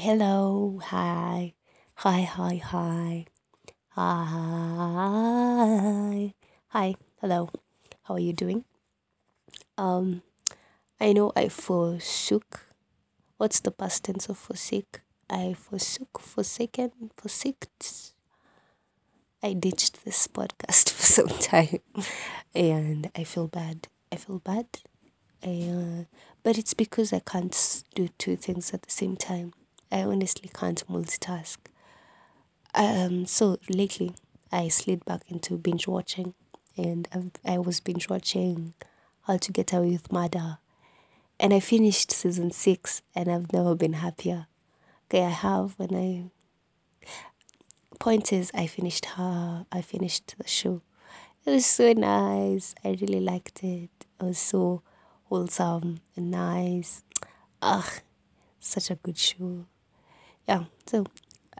Hello, hi, hi, hi, hi, hi, hi, hello. How are you doing? Um, I know I forsook. What's the past tense of forsake? I forsook, forsaken, forsooked. I ditched this podcast for some time, and I feel bad. I feel bad. I, uh, but it's because I can't do two things at the same time. I honestly can't multitask. Um, so lately I slid back into binge watching, and I've, I was binge watching How to Get Away with Murder, and I finished season six, and I've never been happier. Okay, I have when I. Point is, I finished her. I finished the show. It was so nice. I really liked it. It was so wholesome and nice. Ah, such a good show. Yeah. So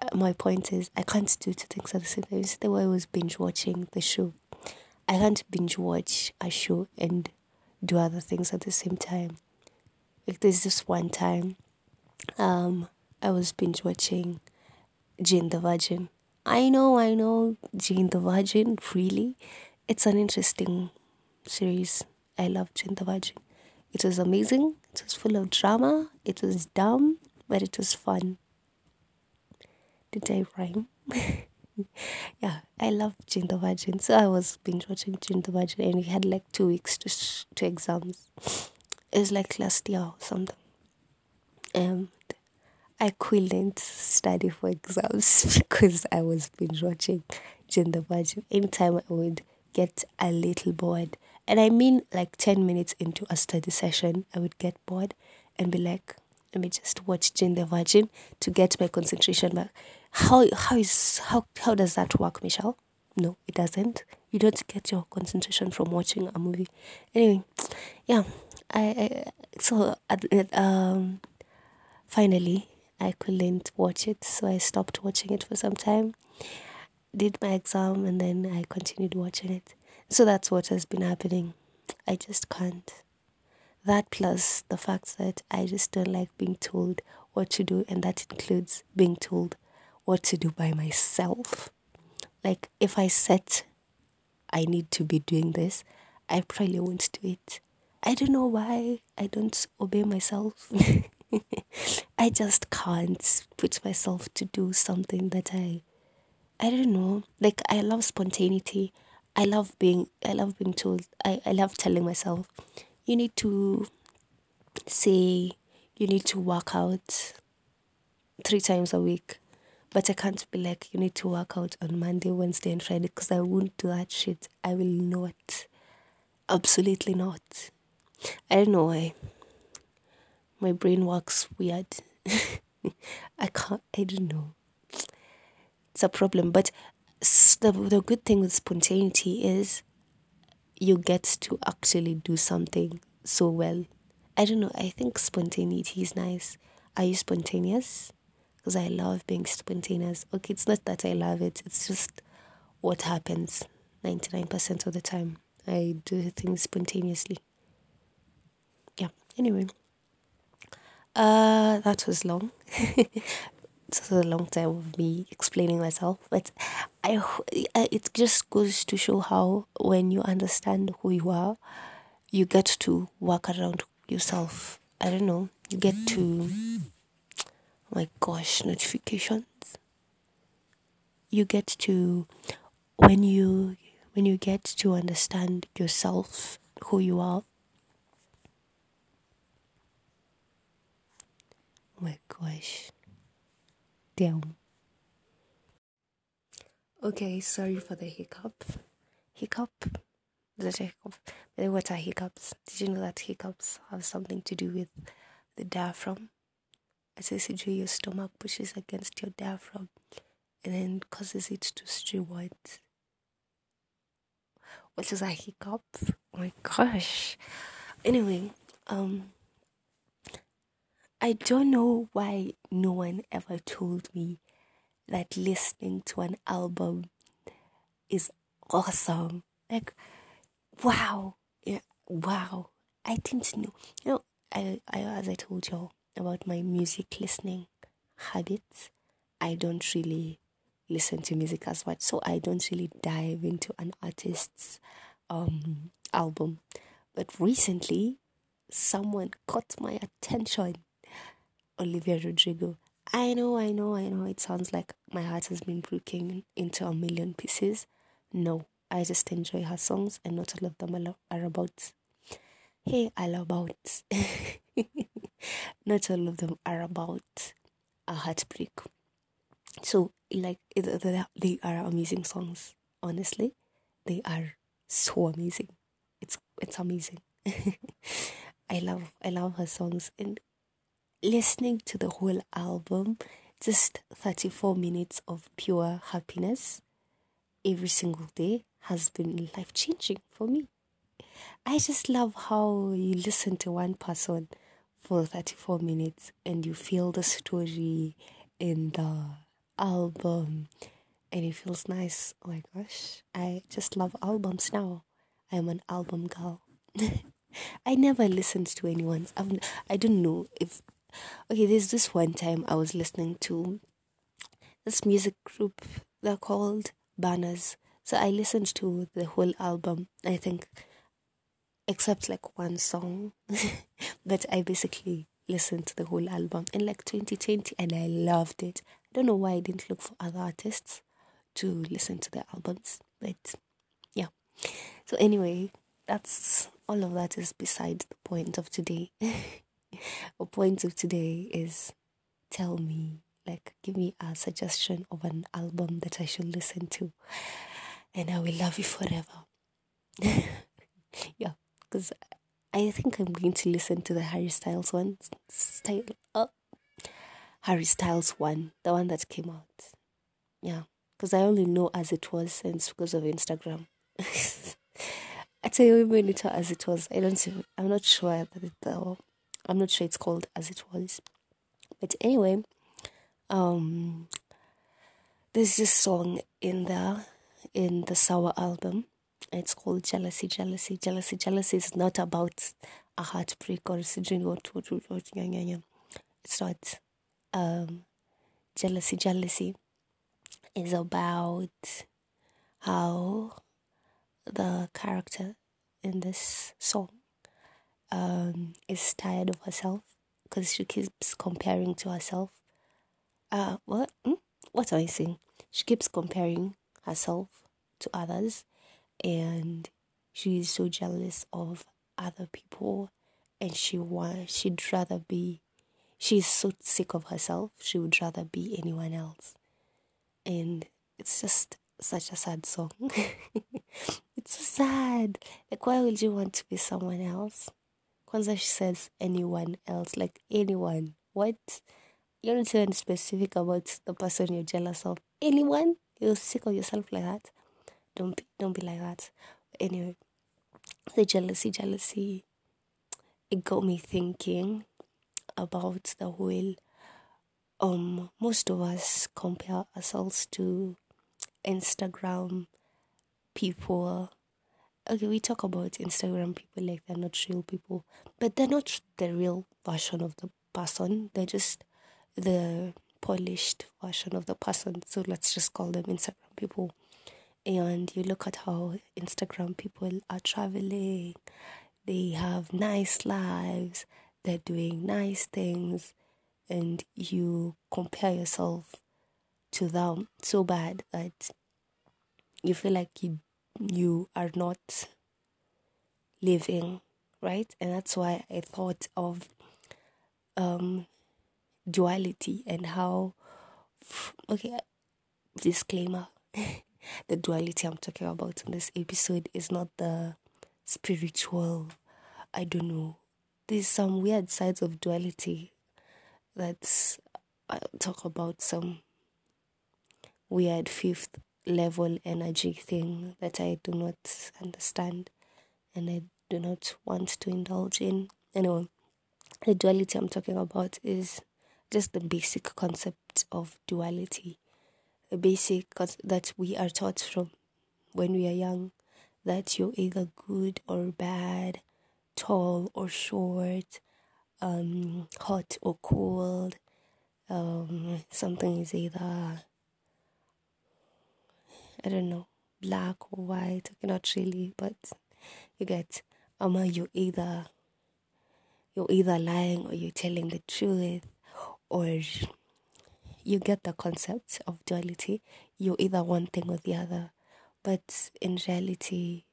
uh, my point is, I can't do two things at the same time. It's the way I was binge watching the show. I can't binge watch a show and do other things at the same time. Like there's this one time, um, I was binge watching Jane the Virgin. I know, I know, Jane the Virgin. Really, it's an interesting series. I love Jane the Virgin. It was amazing. It was full of drama. It was dumb, but it was fun. Did I rhyme? yeah, I love Jane the Virgin. So I was binge watching Jane the Virgin, and we had like two weeks to sh- to exams. It was like last year or something. And I couldn't study for exams because I was binge watching Jane the Virgin. Anytime I would get a little bored, and I mean like 10 minutes into a study session, I would get bored and be like, let me just watch Jane the Virgin to get my concentration back. How how is how how does that work, Michelle? No, it doesn't. You don't get your concentration from watching a movie. Anyway, yeah, I, I so um finally I couldn't watch it, so I stopped watching it for some time. Did my exam and then I continued watching it. So that's what has been happening. I just can't. That plus the fact that I just don't like being told what to do, and that includes being told what to do by myself. Like, if I set I need to be doing this, I probably won't do it. I don't know why I don't obey myself. I just can't put myself to do something that I I don't know. Like I love spontaneity. I love being I love being told I, I love telling myself you need to say you need to work out three times a week. But I can't be like, you need to work out on Monday, Wednesday, and Friday because I won't do that shit. I will not. Absolutely not. I don't know why. My brain works weird. I can't, I don't know. It's a problem. But the, the good thing with spontaneity is you get to actually do something so well. I don't know. I think spontaneity is nice. Are you spontaneous? Because I love being spontaneous. Okay, it's not that I love it, it's just what happens 99% of the time. I do things spontaneously. Yeah, anyway. Uh, that was long. it was a long time of me explaining myself, but I, it just goes to show how when you understand who you are, you get to work around yourself. I don't know. You get to my gosh, notifications. You get to when you when you get to understand yourself, who you are. Oh my gosh. Damn. Okay, sorry for the hiccup. Hiccup? The hiccup. What are hiccups? Did you know that hiccups have something to do with the diaphragm? As essentially your stomach pushes against your diaphragm and then causes it to stream words. What is a hiccup? Oh my gosh. Anyway, um I don't know why no one ever told me that listening to an album is awesome. Like, wow, yeah, wow. I didn't know. You know, I, I as I told y'all about my music listening. habits, I don't really listen to music as much. So I don't really dive into an artist's um, album. But recently, someone caught my attention. Olivia Rodrigo. I know, I know, I know. It sounds like my heart has been broken into a million pieces. No, I just enjoy her songs, and not all of them are about. Hey, all about. not all of them are about a heartbreak. So, like, they are amazing songs. Honestly, they are so amazing. It's it's amazing. I love I love her songs and listening to the whole album, just 34 minutes of pure happiness every single day has been life changing for me. I just love how you listen to one person for 34 minutes and you feel the story in the album and it feels nice. Oh my gosh, I just love albums now. I'm an album girl. I never listened to anyone's. I'm, I don't know if Okay, there's this one time I was listening to this music group. They're called Banners. So I listened to the whole album. I think, except like one song, but I basically listened to the whole album in like 2020, and I loved it. I don't know why I didn't look for other artists to listen to their albums, but yeah. So anyway, that's all of that is beside the point of today. a point of today is tell me, like, give me a suggestion of an album that I should listen to, and I will love you forever. yeah, because I think I'm going to listen to the Harry Styles one. Style up. Harry Styles one, the one that came out. Yeah, because I only know as it was since because of Instagram. I tell you, even it as it was. I don't. I'm not sure that it, I'm not sure it's called as it was. But anyway, um, there's this song in the in the Sour album. It's called Jealousy, Jealousy, Jealousy, Jealousy is not about a heartbreak or something. It's not. Um, jealousy, jealousy is about how the character in this song um, is tired of herself because she keeps comparing to herself. Uh, what? Hmm? What am I saying? She keeps comparing herself to others, and she is so jealous of other people, and she wants she'd rather be. She's so sick of herself. She would rather be anyone else, and it's just such a sad song. it's so sad. Like, why would you want to be someone else? Kwanzaa she says anyone else, like anyone. What? You're not even specific about the person you're jealous of. Anyone? You're sick of yourself like that. Don't be don't be like that. Anyway, the jealousy, jealousy. It got me thinking about the whole um most of us compare ourselves to Instagram people okay, we talk about Instagram people like they're not real people, but they're not the real version of the person. They're just the polished version of the person. So let's just call them Instagram people. And you look at how Instagram people are traveling, they have nice lives, they're doing nice things, and you compare yourself to them so bad that you feel like you you are not living, right? And that's why I thought of um, duality and how, okay, disclaimer the duality I'm talking about in this episode is not the spiritual, I don't know. There's some weird sides of duality that's, I'll talk about some weird fifth level energy thing that I do not understand and I do not want to indulge in. Anyway, the duality I'm talking about is just the basic concept of duality. The basic that we are taught from when we are young that you're either good or bad, tall or short, um, hot or cold, um, something is either I don't know black or white. Okay, not really, but you get um you're either you're either lying or you're telling the truth or you get the concept of duality. You're either one thing or the other. But in reality,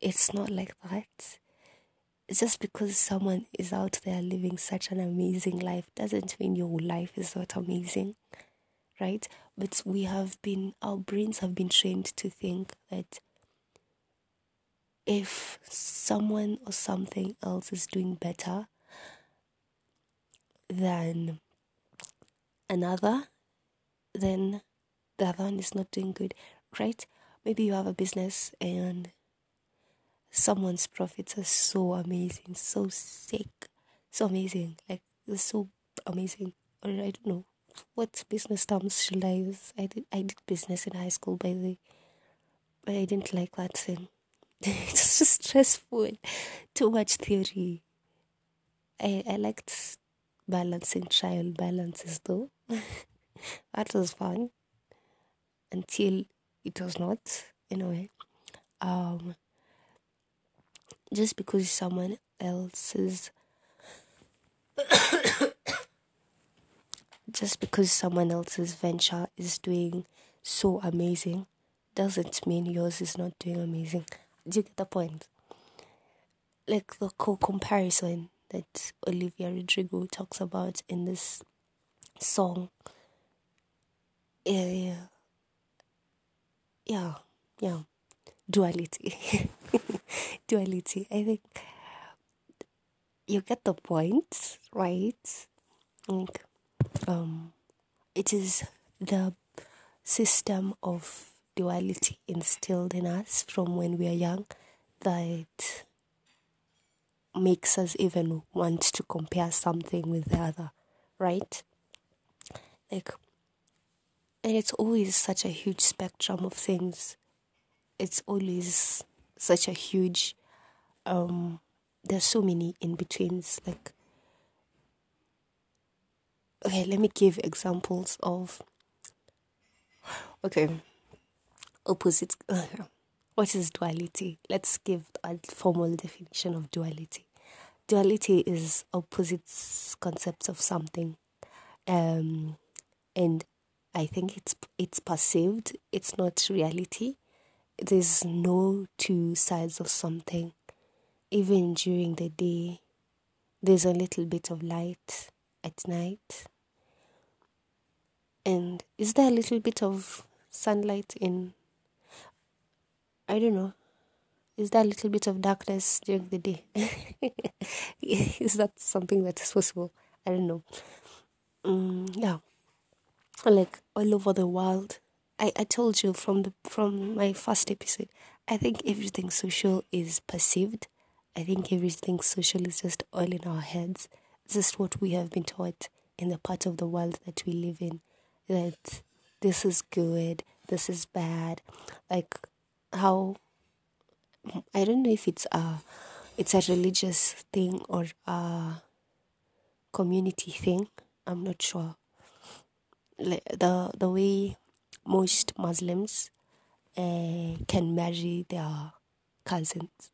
it's not like that. Just because someone is out there living such an amazing life doesn't mean your life is not amazing, right? But we have been, our brains have been trained to think that if someone or something else is doing better than another, then the other one is not doing good, right? Maybe you have a business and someone's profits are so amazing, so sick, so amazing, like so amazing. Or I don't know what business terms should I use. I did I did business in high school by the way, but I didn't like that thing. it's just stressful, too much theory. I I liked balancing trial balances though. that was fun until it was not in a way. Um, just because someone else's just because someone else's venture is doing so amazing doesn't mean yours is not doing amazing. Do you get the point? Like the co comparison that Olivia Rodrigo talks about in this song. Yeah, yeah, yeah. Duality. Duality. I think you get the point, right? Like, um, it is the system of duality instilled in us from when we are young that makes us even want to compare something with the other, right? Like, and it's always such a huge spectrum of things. It's always such a huge, um, there's so many in betweens. Like, okay, let me give examples of, okay, opposites. What is duality? Let's give a formal definition of duality. Duality is opposites concepts of something, um, and I think it's it's perceived. It's not reality. There's no two sides of something. Even during the day, there's a little bit of light at night. And is there a little bit of sunlight in I don't know. Is a little bit of darkness during the day? is that something that is possible? I don't know. Um, yeah, like all over the world. I, I told you from the from my first episode. I think everything social is perceived. I think everything social is just all in our heads. It's just what we have been taught in the part of the world that we live in. That this is good, this is bad. Like how I don't know if it's a it's a religious thing or a community thing. I'm not sure. Like the the way most Muslims uh, can marry their cousins,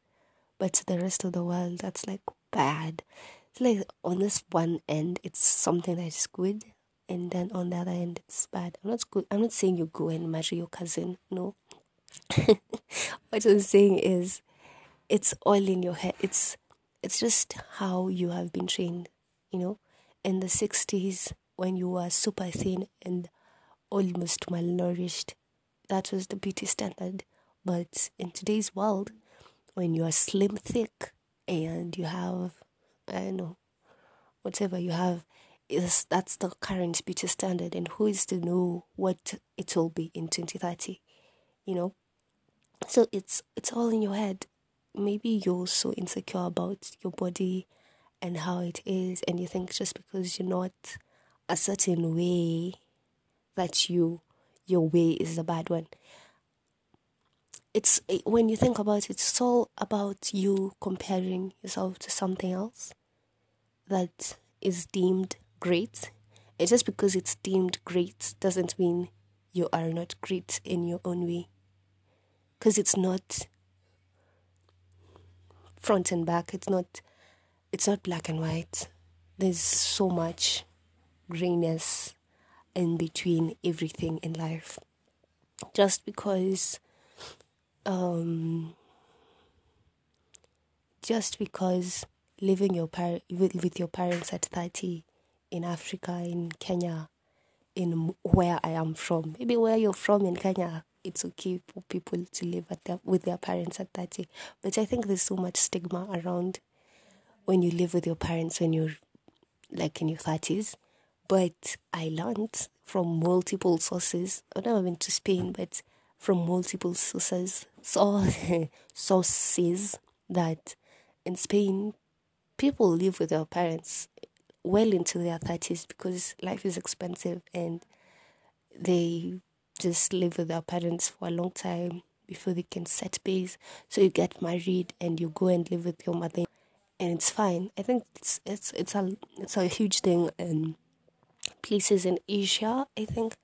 but the rest of the world that's like bad. It's like on this one end, it's something that is good, and then on the other end, it's bad. I'm not good. I'm not saying you go and marry your cousin. No, what I'm saying is, it's all in your head. It's it's just how you have been trained. You know, in the '60s when you were super thin and almost malnourished, that was the beauty standard. But in today's world, when you are slim, thick, and you have, I don't know, whatever you have, is that's the current beauty standard. And who is to know what it will be in 2030? You know, so it's it's all in your head. Maybe you're so insecure about your body and how it is and you think just because you're not a certain way that you your way is a bad one. It's when you think about it it's all about you comparing yourself to something else that is deemed great. And just because it's deemed great doesn't mean you are not great in your own way. Because it's not front and back. It's not it's not black and white. There's so much grayness in between everything in life. Just because um just because living your par- with, with your parents at 30 in Africa, in Kenya, in where I am from. Maybe where you're from in Kenya, it's okay for people to live their, with their parents at 30. But I think there's so much stigma around when you live with your parents when you're like in your 30s. But I learned from multiple sources. I've never been to Spain, but from multiple sources, so, sources that in Spain, people live with their parents well into their 30s because life is expensive and they just live with their parents for a long time before they can set base. So you get married and you go and live with your mother and it's fine. I think it's it's it's a it's a huge thing in places in Asia. I think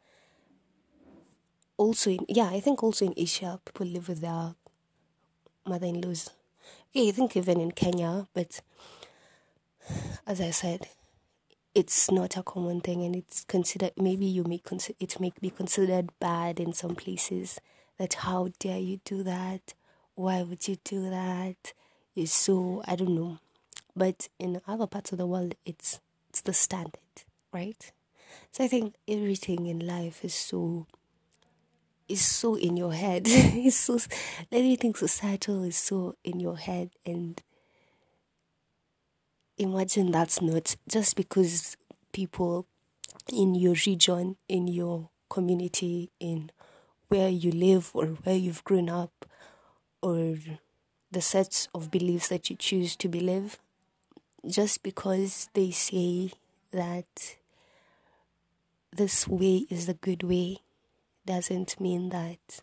also in yeah, I think also in Asia people live with their mother in laws. Yeah, I think even in Kenya, but as I said, it's not a common thing and it's considered maybe you may consider it may be considered bad in some places that how dare you do that? Why would you do that? Is so i don't know. But in other parts of the world it's it's the standard right? So i think everything in life is so is so in your head. It's so everything societal is so in your head and imagine that's not just because people in your region, in your community, in where you live or where you've grown up, or the sets of beliefs that you choose to believe, just because they say that this way is the good way doesn't mean that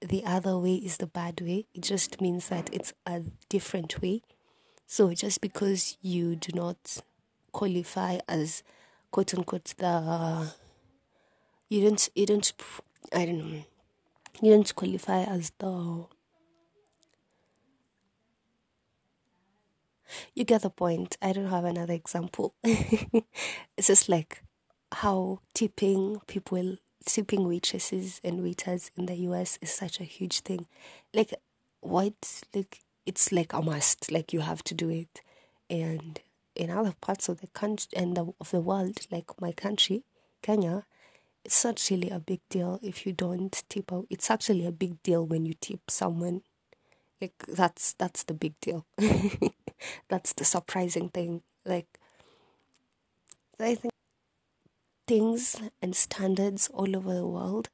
the other way is the bad way. It just means that it's a different way. So just because you do not qualify as quote unquote the you don't you don't I don't know you don't qualify as the you get the point. I don't have another example. it's just like how tipping people tipping waitresses and waiters in the US is such a huge thing. Like what like it's like a must, like you have to do it. And in other parts of the country and the, of the world, like my country, Kenya, it's not really a big deal if you don't tip out. It's actually a big deal when you tip someone. Like that's that's the big deal. that's the surprising thing. Like I think things and standards all over the world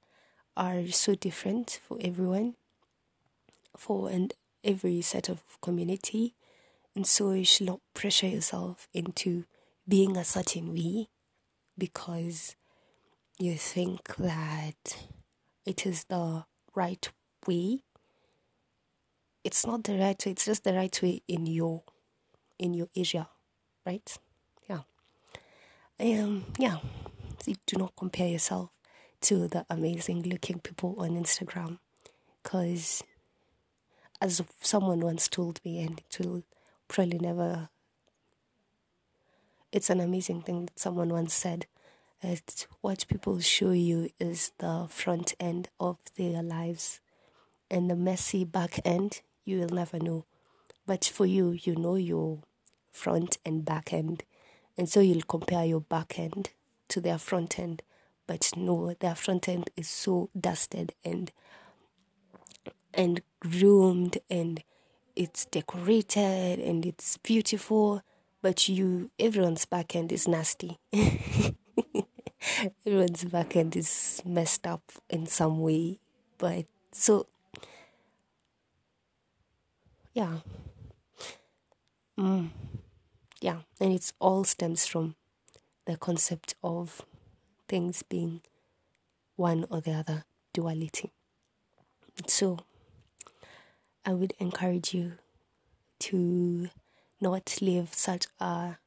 are so different for everyone. For and every set of community. And so you should not pressure yourself into being a certain way because you think that it is the right way. It's not the right way, it's just the right way in your in your area, right? Yeah. Um yeah. So do not compare yourself to the amazing looking people on Instagram because as someone once told me, and it will probably never. It's an amazing thing that someone once said. That what people show you is the front end of their lives, and the messy back end you will never know. But for you, you know your front and back end, and so you'll compare your back end to their front end. But no, their front end is so dusted and and groomed and it's decorated and it's beautiful, but you everyone's back end is nasty. everyone's back end is messed up in some way. But so yeah. Mm. Yeah, and it all stems from the concept of things being one or the other duality. So I would encourage you to not live such a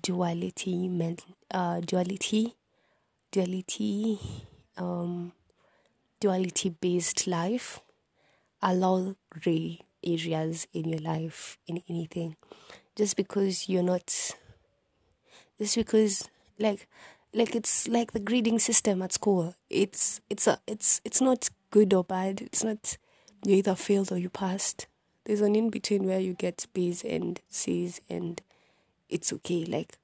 duality, uh, duality, duality, um, duality based life. Allow gray areas in your life, in anything. Just because you're not, just because, like, like it's like the grading system at school. It's it's a it's it's not good or bad. It's not you either failed or you passed. There's an in between where you get B's and C's and it's okay. Like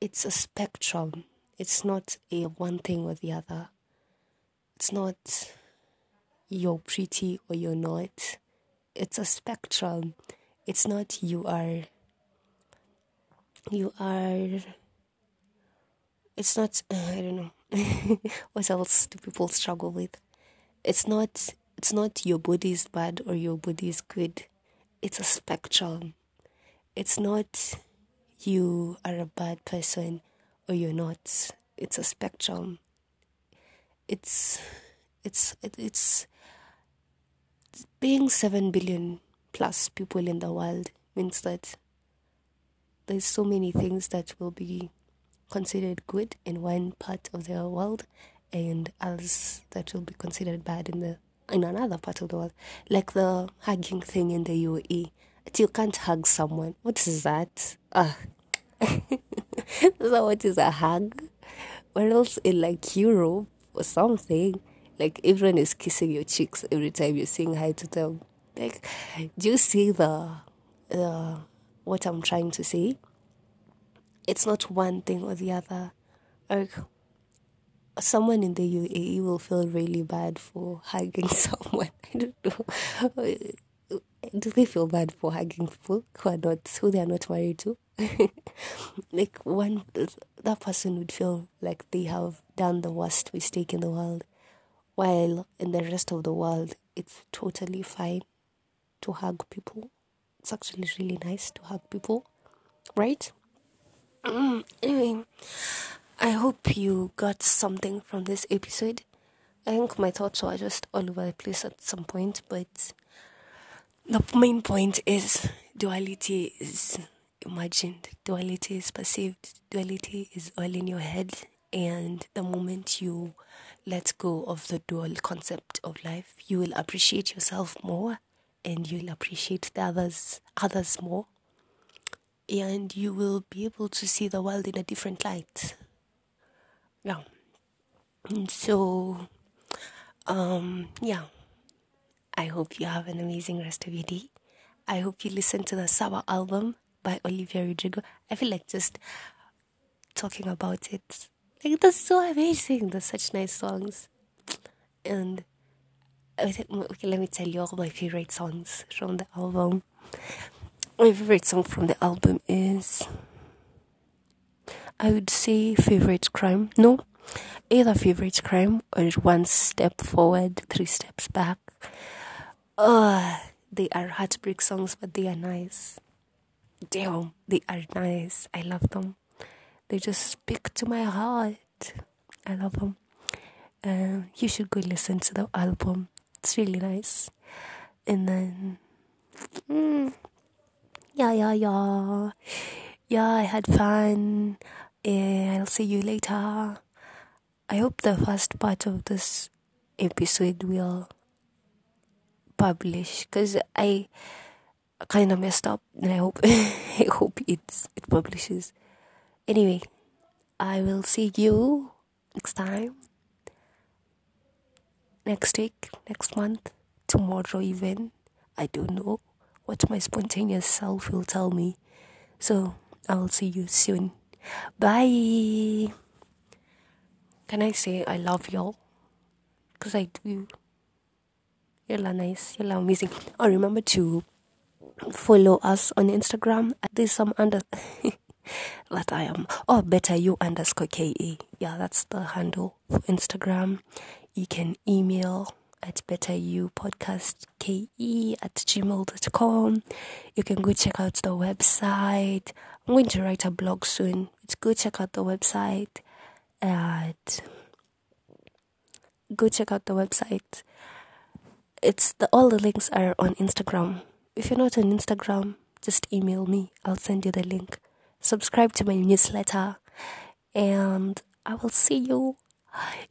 it's a spectrum. It's not a one thing or the other. It's not you're pretty or you're not. It's a spectrum. It's not you are you are it's not uh, i don't know what else do people struggle with it's not it's not your body is bad or your body is good. It's a spectrum. It's not you are a bad person or you're not. It's a spectrum. It's it's it's being 7 billion plus people in the world means that there's so many things that will be considered good in one part of the world and others that will be considered bad in the in another part of the world. Like the hugging thing in the UAE. You can't hug someone. What is that? Ah. so what is a hug? Or else in like Europe or something, like everyone is kissing your cheeks every time you're saying hi to them. Like, do you see the, the what I'm trying to say? it's not one thing or the other. Like someone in the UAE will feel really bad for hugging someone. I don't know. Uh, do they feel bad for hugging people who are not who they are not married to? like one that person would feel like they have done the worst mistake in the world, while in the rest of the world it's totally fine to hug people. It's actually really nice to hug people, right? Anyway, I hope you got something from this episode. I think my thoughts were just all over the place at some point, but the main point is duality is imagined, duality is perceived, duality is all in your head, and the moment you let go of the dual concept of life, you will appreciate yourself more and you'll appreciate the others others more and you will be able to see the world in a different light. Yeah. So, um, yeah. I hope you have an amazing rest of your day. I hope you listen to the Sour album by Olivia Rodrigo. I feel like just talking about it. Like, that's so amazing. There's such nice songs. And, I think okay, let me tell you all my favorite songs from the album my favorite song from the album is I would say favorite crime. No, either favorite crime or one step forward, three steps back. Uh, they are heartbreak songs, but they are nice. Damn, they are nice. I love them. They just speak to my heart. I love them. Um, you should go listen to the album. It's really nice. And then. Mm, yeah, yeah, yeah. Yeah, I had fun. And I'll see you later. I hope the first part of this episode will publish because I kind of messed up and I hope I hope it's it publishes. Anyway, I will see you next time. Next week, next month, tomorrow even. I don't know what my spontaneous self will tell me. So I will see you soon. Bye. Can I say I love y'all? Because I do. Y'all are nice. Y'all are amazing. Oh, remember to follow us on Instagram at this some under that I am. Oh, better you underscore KE. Yeah, that's the handle for Instagram. You can email at betteryoupodcastke at gmail.com. You can go check out the website. I'm going to write a blog soon. It's go check out the website at go check out the website. It's the all the links are on Instagram. If you're not on Instagram, just email me. I'll send you the link. subscribe to my newsletter, and I will see you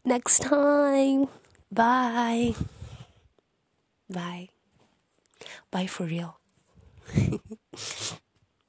next time. Bye. Bye. Bye for real.